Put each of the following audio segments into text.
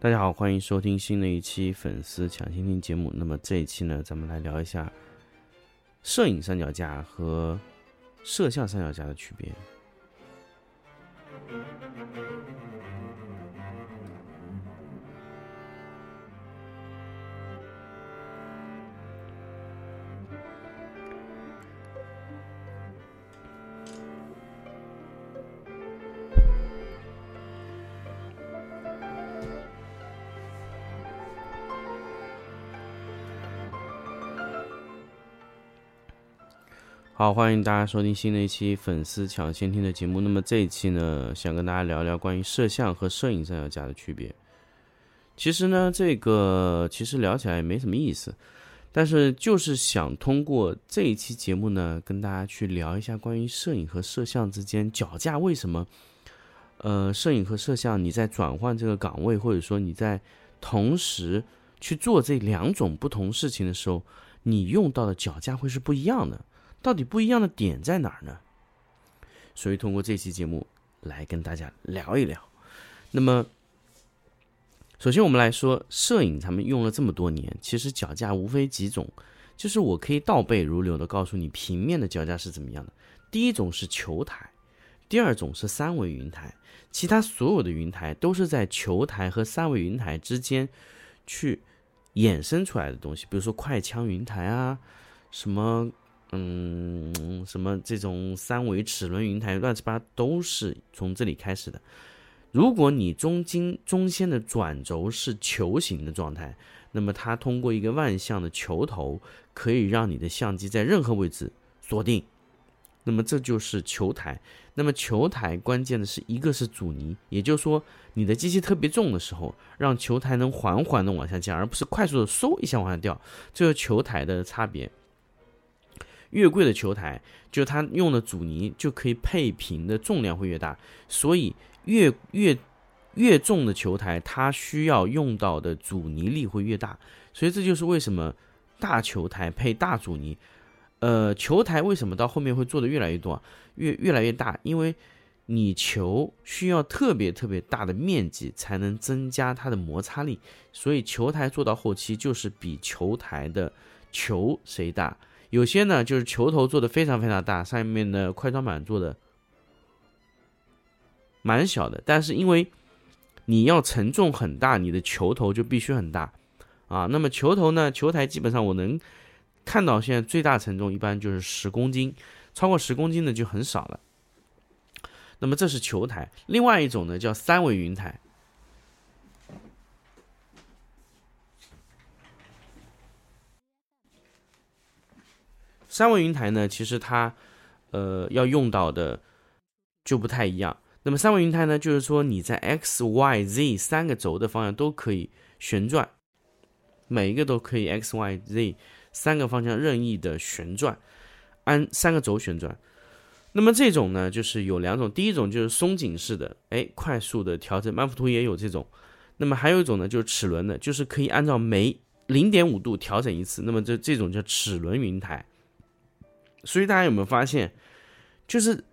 大家好，欢迎收听新的一期粉丝抢先听节目。那么这一期呢，咱们来聊一下摄影三脚架和摄像三脚架的区别。好，欢迎大家收听新的一期粉丝抢先听的节目。那么这一期呢，想跟大家聊聊关于摄像和摄影三脚架的区别。其实呢，这个其实聊起来也没什么意思，但是就是想通过这一期节目呢，跟大家去聊一下关于摄影和摄像之间脚架为什么，呃，摄影和摄像你在转换这个岗位，或者说你在同时去做这两种不同事情的时候，你用到的脚架会是不一样的。到底不一样的点在哪儿呢？所以通过这期节目来跟大家聊一聊。那么，首先我们来说摄影，咱们用了这么多年，其实脚架无非几种，就是我可以倒背如流的告诉你平面的脚架是怎么样的。第一种是球台，第二种是三维云台，其他所有的云台都是在球台和三维云台之间去衍生出来的东西，比如说快枪云台啊，什么。嗯，什么这种三维齿轮云台乱七八都是从这里开始的。如果你中间中间的转轴是球形的状态，那么它通过一个万向的球头，可以让你的相机在任何位置锁定。那么这就是球台。那么球台关键的是一个是阻尼，也就是说你的机器特别重的时候，让球台能缓缓的往下降，而不是快速的嗖一下往下掉，这个球台的差别。越贵的球台，就它用的阻尼就可以配平的重量会越大，所以越越越重的球台，它需要用到的阻尼力会越大，所以这就是为什么大球台配大阻尼。呃，球台为什么到后面会做的越来越多，越越来越大？因为你球需要特别特别大的面积才能增加它的摩擦力，所以球台做到后期就是比球台的球谁大。有些呢，就是球头做的非常非常大，上面的快装板做的蛮小的，但是因为你要承重很大，你的球头就必须很大啊。那么球头呢，球台基本上我能看到现在最大承重一般就是十公斤，超过十公斤的就很少了。那么这是球台，另外一种呢叫三维云台。三维云台呢，其实它，呃，要用到的就不太一样。那么三维云台呢，就是说你在 x、y、z 三个轴的方向都可以旋转，每一个都可以 x、y、z 三个方向任意的旋转，按三个轴旋转。那么这种呢，就是有两种，第一种就是松紧式的，哎，快速的调整，曼福图也有这种。那么还有一种呢，就是齿轮的，就是可以按照每零点五度调整一次。那么这这种叫齿轮云台。所以大家有没有发现，就是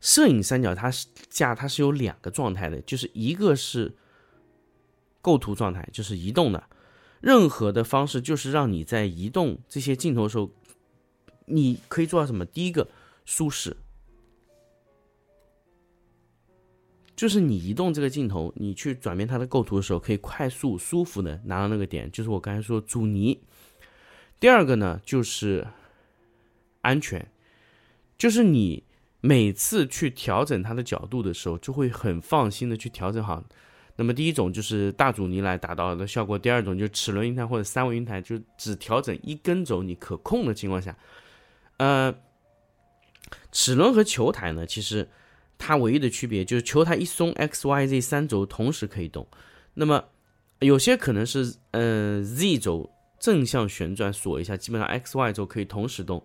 摄影三角它是架，它是有两个状态的，就是一个是构图状态，就是移动的，任何的方式就是让你在移动这些镜头的时候，你可以做到什么？第一个舒适，就是你移动这个镜头，你去转变它的构图的时候，可以快速舒服的拿到那个点，就是我刚才说阻尼。第二个呢，就是安全，就是你每次去调整它的角度的时候，就会很放心的去调整好。那么第一种就是大阻尼来达到的效果，第二种就是齿轮云台或者三维云台，就只调整一根轴，你可控的情况下，呃，齿轮和球台呢，其实它唯一的区别就是球台一松，x、y、z 三轴同时可以动。那么有些可能是呃 z 轴。正向旋转锁一下，基本上 X、Y 轴可以同时动。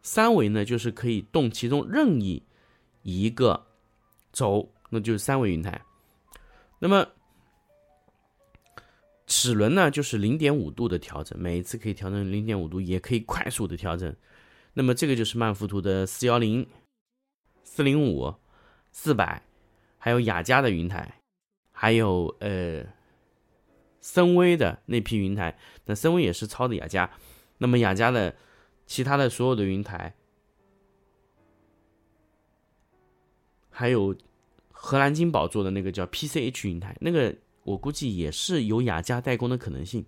三维呢，就是可以动其中任意一个轴，那就是三维云台。那么齿轮呢，就是零点五度的调整，每一次可以调整零点五度，也可以快速的调整。那么这个就是曼福图的四幺零、四零五、四百，还有雅家的云台，还有呃森威的那批云台，那森威也是抄的雅家，那么雅家的其他的所有的云台，还有荷兰金宝做的那个叫 PCH 云台，那个我估计也是有雅家代工的可能性。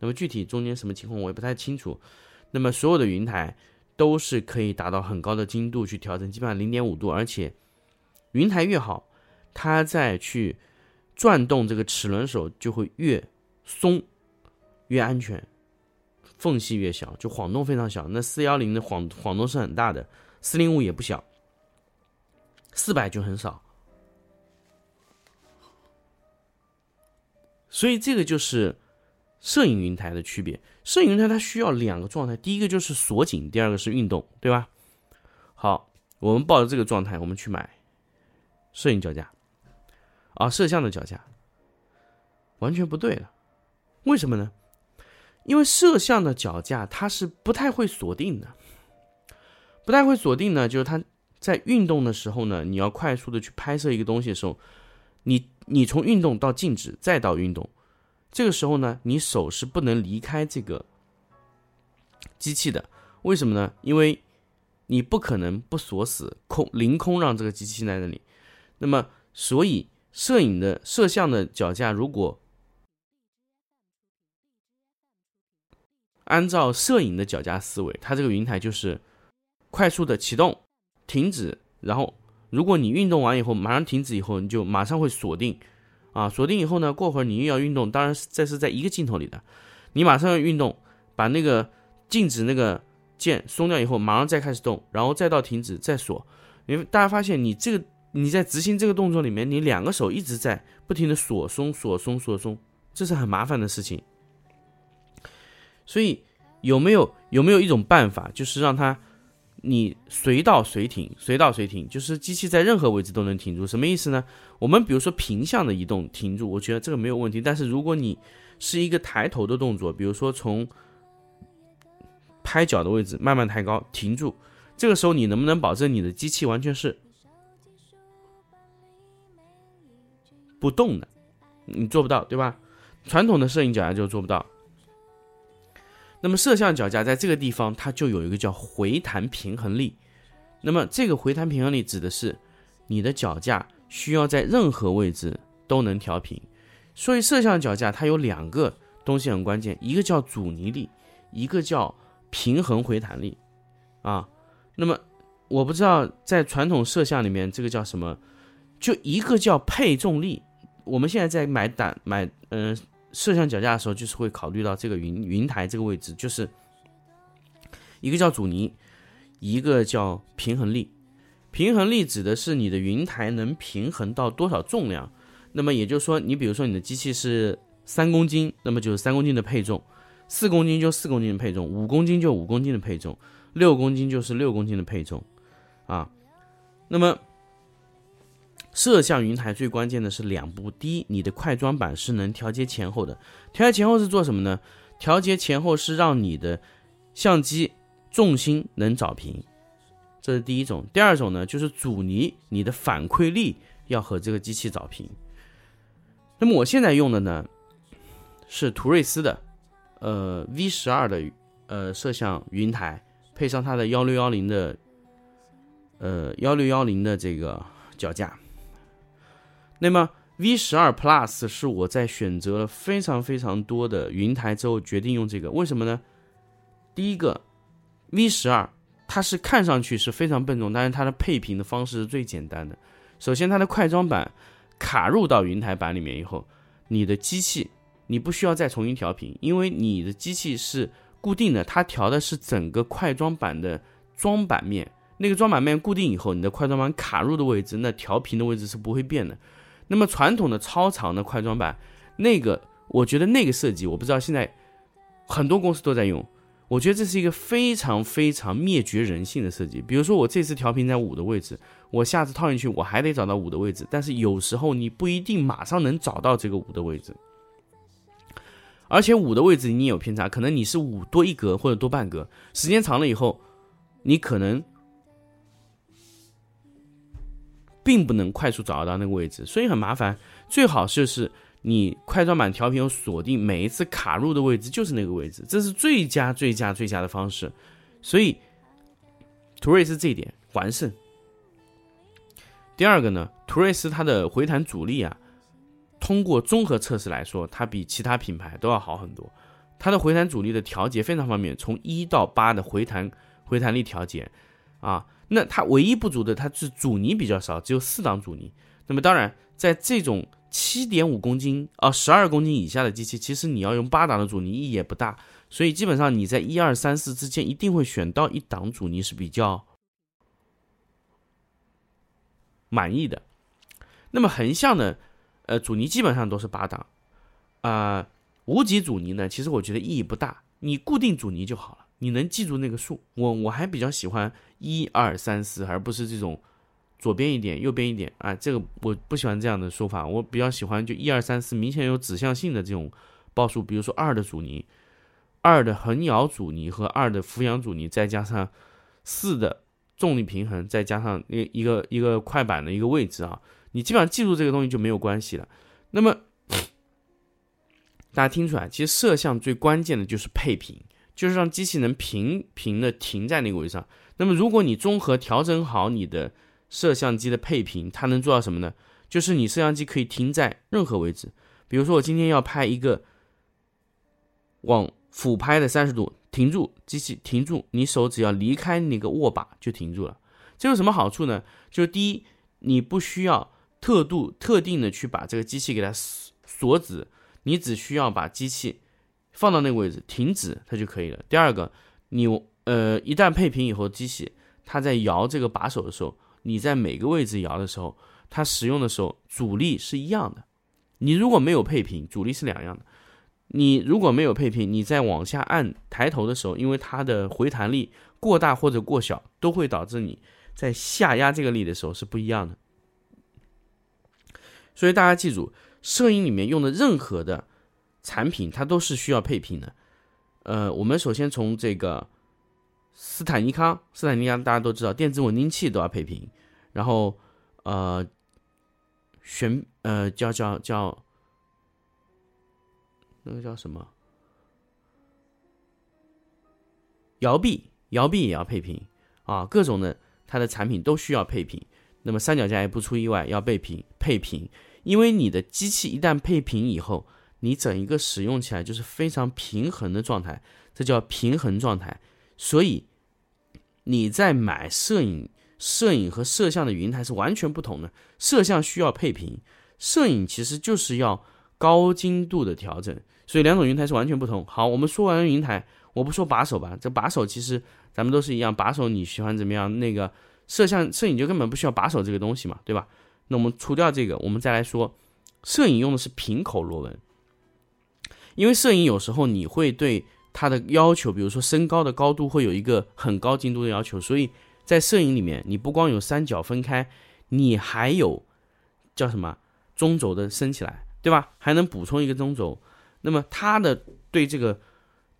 那么具体中间什么情况我也不太清楚。那么所有的云台都是可以达到很高的精度去调整，基本上零点五度，而且云台越好，它在去转动这个齿轮手就会越松越安全，缝隙越小，就晃动非常小。那四幺零的晃晃动是很大的，四零五也不小，四百就很少。所以这个就是。摄影云台的区别，摄影云台它需要两个状态，第一个就是锁紧，第二个是运动，对吧？好，我们抱着这个状态，我们去买摄影脚架，啊，摄像的脚架，完全不对了。为什么呢？因为摄像的脚架它是不太会锁定的，不太会锁定呢，就是它在运动的时候呢，你要快速的去拍摄一个东西的时候，你你从运动到静止再到运动。这个时候呢，你手是不能离开这个机器的，为什么呢？因为你不可能不锁死空凌空让这个机器在那里。那么，所以摄影的摄像的脚架，如果按照摄影的脚架思维，它这个云台就是快速的启动、停止，然后如果你运动完以后马上停止以后，你就马上会锁定。啊，锁定以后呢，过会儿你又要运动，当然这是在一个镜头里的，你马上要运动，把那个静止那个键松掉以后，马上再开始动，然后再到停止再锁。因为大家发现你这个你在执行这个动作里面，你两个手一直在不停的锁松锁松锁松，这是很麻烦的事情。所以有没有有没有一种办法，就是让它。你随到随停，随到随停，就是机器在任何位置都能停住，什么意思呢？我们比如说平向的移动停住，我觉得这个没有问题。但是如果你是一个抬头的动作，比如说从拍脚的位置慢慢抬高停住，这个时候你能不能保证你的机器完全是不动的？你做不到，对吧？传统的摄影脚架就做不到。那么摄像脚架在这个地方，它就有一个叫回弹平衡力。那么这个回弹平衡力指的是你的脚架需要在任何位置都能调平。所以摄像脚架它有两个东西很关键，一个叫阻尼力，一个叫平衡回弹力。啊，那么我不知道在传统摄像里面这个叫什么，就一个叫配重力。我们现在在买胆买嗯。摄像脚架的时候，就是会考虑到这个云云台这个位置，就是一个叫阻尼，一个叫平衡力。平衡力指的是你的云台能平衡到多少重量。那么也就是说，你比如说你的机器是三公斤，那么就是三公斤的配重；四公斤就四公斤的配重；五公斤就五公斤的配重；六公斤就是六公斤的配重。啊，那么。摄像云台最关键的是两步，第一，你的快装板是能调节前后的。调节前后是做什么呢？调节前后是让你的相机重心能找平，这是第一种。第二种呢，就是阻尼，你的反馈力要和这个机器找平。那么我现在用的呢，是图瑞斯的，呃 V 十二的呃摄像云台，配上它的幺六幺零的，呃幺六幺零的这个脚架。那么 V 十二 Plus 是我在选择了非常非常多的云台之后决定用这个，为什么呢？第一个，V 十二它是看上去是非常笨重，但是它的配平的方式是最简单的。首先，它的快装板卡入到云台板里面以后，你的机器你不需要再重新调频，因为你的机器是固定的，它调的是整个快装板的装板面。那个装板面固定以后，你的快装板卡入的位置，那调频的位置是不会变的。那么传统的超长的快装板，那个我觉得那个设计，我不知道现在很多公司都在用。我觉得这是一个非常非常灭绝人性的设计。比如说我这次调频在五的位置，我下次套进去我还得找到五的位置，但是有时候你不一定马上能找到这个五的位置，而且五的位置你也有偏差，可能你是五多一格或者多半格，时间长了以后，你可能。并不能快速找得到那个位置，所以很麻烦。最好就是你快装版调频有锁定每一次卡入的位置就是那个位置，这是最佳最佳最佳的方式。所以图瑞斯这一点完胜。第二个呢，图瑞斯它的回弹阻力啊，通过综合测试来说，它比其他品牌都要好很多。它的回弹阻力的调节非常方便，从一到八的回弹回弹力调节啊。那它唯一不足的，它是阻尼比较少，只有四档阻尼。那么当然，在这种七点五公斤啊十二公斤以下的机器，其实你要用八档的阻尼意义也不大。所以基本上你在一二三四之间一定会选到一档阻尼是比较。满意的，那么横向的，呃，阻尼基本上都是八档，啊，无极阻尼呢，其实我觉得意义不大，你固定阻尼就好了，你能记住那个数。我我还比较喜欢一二三四，而不是这种左边一点，右边一点啊，这个我不喜欢这样的说法，我比较喜欢就一二三四，明显有指向性的这种报数，比如说二的阻尼，二的横摇阻尼和二的俯仰阻尼，再加上四的。重力平衡再加上一一个一个快板的一个位置啊，你基本上记住这个东西就没有关系了。那么 大家听出来，其实摄像最关键的就是配平，就是让机器能平平的停在那个位置上。那么如果你综合调整好你的摄像机的配平，它能做到什么呢？就是你摄像机可以停在任何位置。比如说我今天要拍一个往俯拍的三十度。停住，机器停住，你手只要离开那个握把就停住了。这有什么好处呢？就是第一，你不需要特度特定的去把这个机器给它锁止，你只需要把机器放到那个位置停止它就可以了。第二个，你呃一旦配平以后，机器它在摇这个把手的时候，你在每个位置摇的时候，它使用的时候阻力是一样的。你如果没有配平，阻力是两样的。你如果没有配平，你在往下按抬头的时候，因为它的回弹力过大或者过小，都会导致你在下压这个力的时候是不一样的。所以大家记住，摄影里面用的任何的产品，它都是需要配平的。呃，我们首先从这个斯坦尼康，斯坦尼康大家都知道，电子稳定器都要配平，然后呃，旋呃叫叫叫。那个叫什么？摇臂，摇臂也要配平啊！各种的它的产品都需要配平。那么三脚架也不出意外，要配平配平。因为你的机器一旦配平以后，你整一个使用起来就是非常平衡的状态，这叫平衡状态。所以你在买摄影、摄影和摄像的云台是完全不同的。摄像需要配平，摄影其实就是要高精度的调整。所以两种云台是完全不同。好，我们说完云台，我不说把手吧。这把手其实咱们都是一样，把手你喜欢怎么样？那个摄像摄影就根本不需要把手这个东西嘛，对吧？那我们除掉这个，我们再来说，摄影用的是平口螺纹，因为摄影有时候你会对它的要求，比如说身高的高度会有一个很高精度的要求，所以在摄影里面，你不光有三角分开，你还有叫什么中轴的升起来，对吧？还能补充一个中轴。那么它的对这个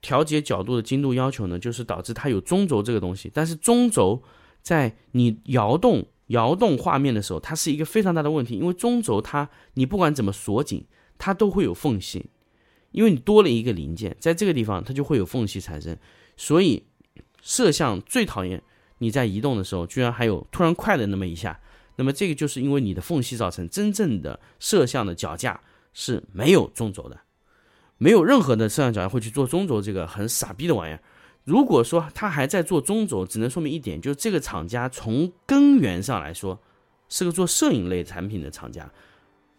调节角度的精度要求呢，就是导致它有中轴这个东西。但是中轴在你摇动摇动画面的时候，它是一个非常大的问题，因为中轴它你不管怎么锁紧，它都会有缝隙，因为你多了一个零件，在这个地方它就会有缝隙产生。所以摄像最讨厌你在移动的时候，居然还有突然快的那么一下。那么这个就是因为你的缝隙造成，真正的摄像的脚架是没有中轴的。没有任何的摄像脚架会去做中轴这个很傻逼的玩意儿。如果说他还在做中轴，只能说明一点，就是这个厂家从根源上来说是个做摄影类产品的厂家，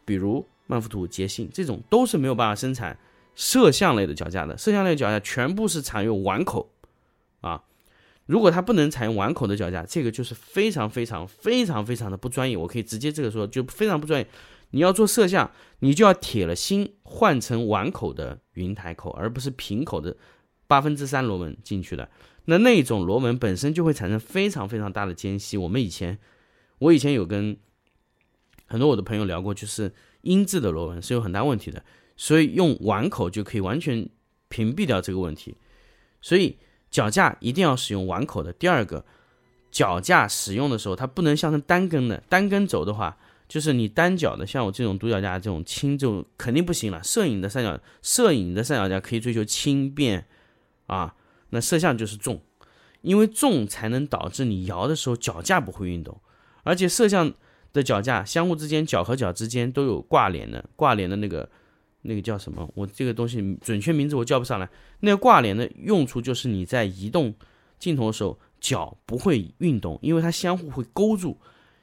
比如曼福图、捷信这种都是没有办法生产摄像类的脚架的。摄像类脚架全部是采用碗口啊。如果它不能采用碗口的脚架，这个就是非常非常非常非常的不专业。我可以直接这个说，就非常不专业。你要做摄像，你就要铁了心换成碗口的云台口，而不是平口的八分之三螺纹进去的。那那种螺纹本身就会产生非常非常大的间隙。我们以前，我以前有跟很多我的朋友聊过，就是音质的螺纹是有很大问题的，所以用碗口就可以完全屏蔽掉这个问题。所以脚架一定要使用碗口的。第二个，脚架使用的时候，它不能像成单根的，单根轴的话，就是你单脚的，像我这种独脚架这种轻，就肯定不行了。摄影的三脚，摄影的三脚架可以追求轻便啊，那摄像就是重，因为重才能导致你摇的时候脚架不会运动，而且摄像的脚架相互之间脚和脚之间都有挂帘的，挂帘的那个那个叫什么？我这个东西准确名字我叫不上来。那个挂帘的用处就是你在移动镜头的时候。脚不会运动，因为它相互会勾住。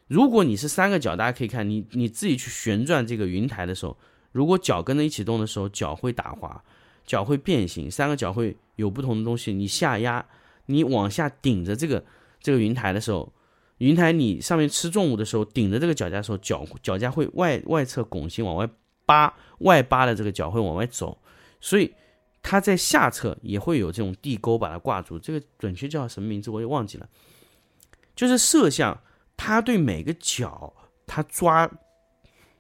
如果你是三个脚，大家可以看你你自己去旋转这个云台的时候，如果脚跟着一起动的时候，脚会打滑，脚会变形，三个脚会有不同的东西。你下压，你往下顶着这个这个云台的时候，云台你上面吃重物的时候，顶着这个脚架的时候，脚脚架会外外侧拱形往外八，外八的这个脚会往外走，所以。它在下侧也会有这种地钩把它挂住，这个准确叫什么名字我也忘记了。就是摄像，它对每个脚它抓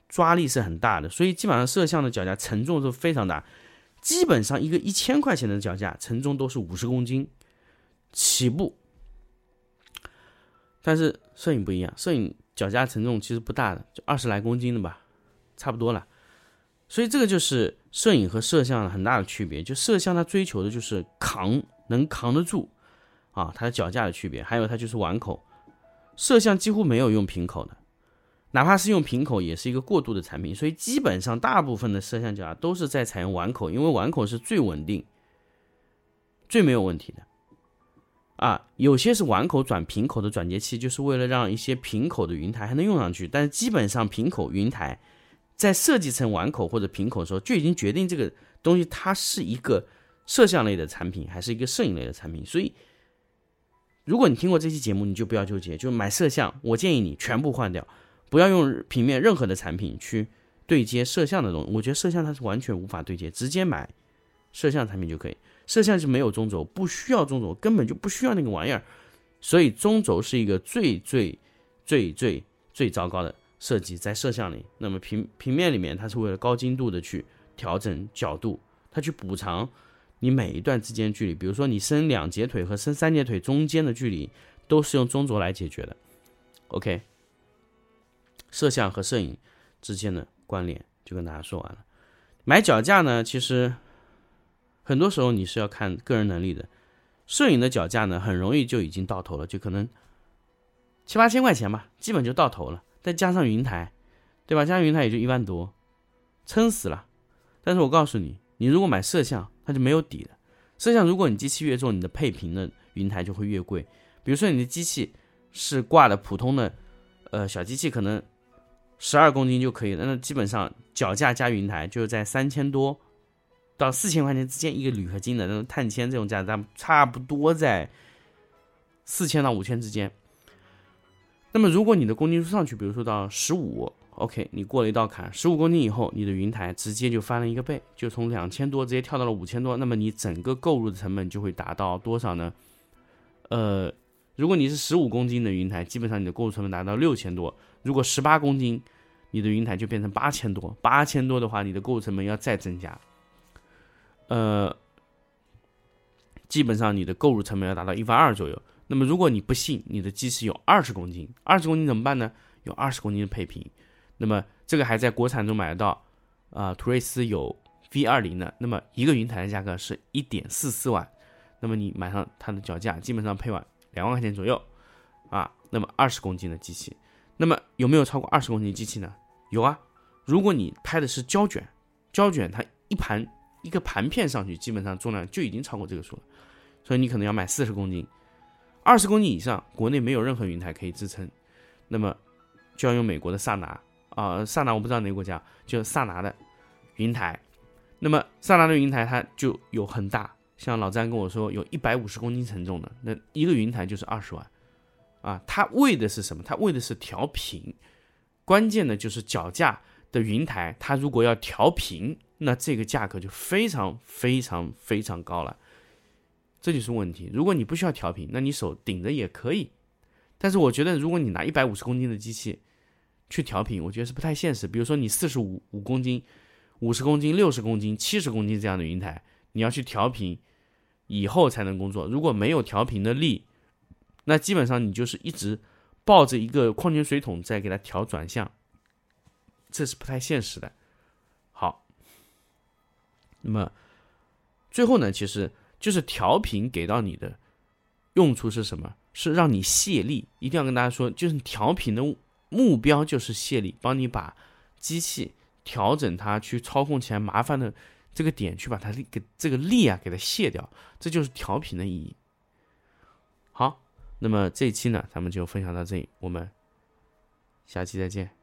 抓力是很大的，所以基本上摄像的脚架承重是非常大。基本上一个一千块钱的脚架承重都是五十公斤起步，但是摄影不一样，摄影脚架承重其实不大的，就二十来公斤的吧，差不多了。所以这个就是摄影和摄像很大的区别，就摄像它追求的就是扛，能扛得住，啊，它的脚架的区别，还有它就是碗口，摄像几乎没有用平口的，哪怕是用平口也是一个过渡的产品，所以基本上大部分的摄像脚架都是在采用碗口，因为碗口是最稳定、最没有问题的，啊，有些是碗口转平口的转接器，就是为了让一些平口的云台还能用上去，但是基本上平口云台。在设计成碗口或者瓶口的时候，就已经决定这个东西它是一个摄像类的产品，还是一个摄影类的产品。所以，如果你听过这期节目，你就不要纠结，就买摄像，我建议你全部换掉，不要用平面任何的产品去对接摄像的东西。我觉得摄像它是完全无法对接，直接买摄像产品就可以。摄像是没有中轴，不需要中轴，根本就不需要那个玩意儿。所以中轴是一个最最最最最糟糕的。设计在摄像里，那么平平面里面，它是为了高精度的去调整角度，它去补偿你每一段之间距离。比如说你伸两节腿和伸三节腿中间的距离，都是用中轴来解决的。OK，摄像和摄影之间的关联就跟大家说完了。买脚架呢，其实很多时候你是要看个人能力的。摄影的脚架呢，很容易就已经到头了，就可能七八千块钱吧，基本就到头了。再加上云台，对吧？加上云台也就一万多，撑死了。但是我告诉你，你如果买摄像，它就没有底了。摄像，如果你机器越重，你的配平的云台就会越贵。比如说你的机器是挂的普通的，呃，小机器可能十二公斤就可以了。那基本上脚架加云台就是在三千多到四千块钱之间，一个铝合金的那种碳纤这种价格，差不多在四千到五千之间。那么，如果你的公斤数上去，比如说到十五，OK，你过了一道坎，十五公斤以后，你的云台直接就翻了一个倍，就从两千多直接跳到了五千多。那么你整个购入的成本就会达到多少呢？呃，如果你是十五公斤的云台，基本上你的购入成本达到六千多。如果十八公斤，你的云台就变成八千多。八千多的话，你的购入成本要再增加。呃，基本上你的购入成本要达到一万二左右。那么，如果你不信，你的机器有二十公斤，二十公斤怎么办呢？有二十公斤的配平，那么这个还在国产中买得到，啊，图瑞斯有 V 二零的，那么一个云台的价格是一点四四万，那么你买上它的脚架，基本上配完两万块钱左右，啊，那么二十公斤的机器，那么有没有超过二十公斤机器呢？有啊，如果你拍的是胶卷，胶卷它一盘一个盘片上去，基本上重量就已经超过这个数了，所以你可能要买四十公斤。二十公斤以上，国内没有任何云台可以支撑，那么就要用美国的萨拿啊，萨拿我不知道哪个国家，就萨拿的云台。那么萨拿的云台它就有很大，像老詹跟我说，有一百五十公斤承重的，那一个云台就是二十万啊。它为的是什么？它为的是调平，关键的就是脚架的云台，它如果要调平，那这个价格就非常非常非常高了。这就是问题。如果你不需要调频，那你手顶着也可以。但是我觉得，如果你拿一百五十公斤的机器去调频，我觉得是不太现实。比如说你四十五五公斤、五十公斤、六十公斤、七十公斤这样的云台，你要去调频以后才能工作。如果没有调频的力，那基本上你就是一直抱着一个矿泉水桶在给它调转向，这是不太现实的。好，那么最后呢，其实就是调频给到你的用处是什么？是让你卸力。一定要跟大家说，就是调频的目标就是卸力，帮你把机器调整它去操控起来麻烦的这个点，去把它力给这个力啊给它卸掉，这就是调频的意义。好，那么这一期呢，咱们就分享到这里，我们下期再见。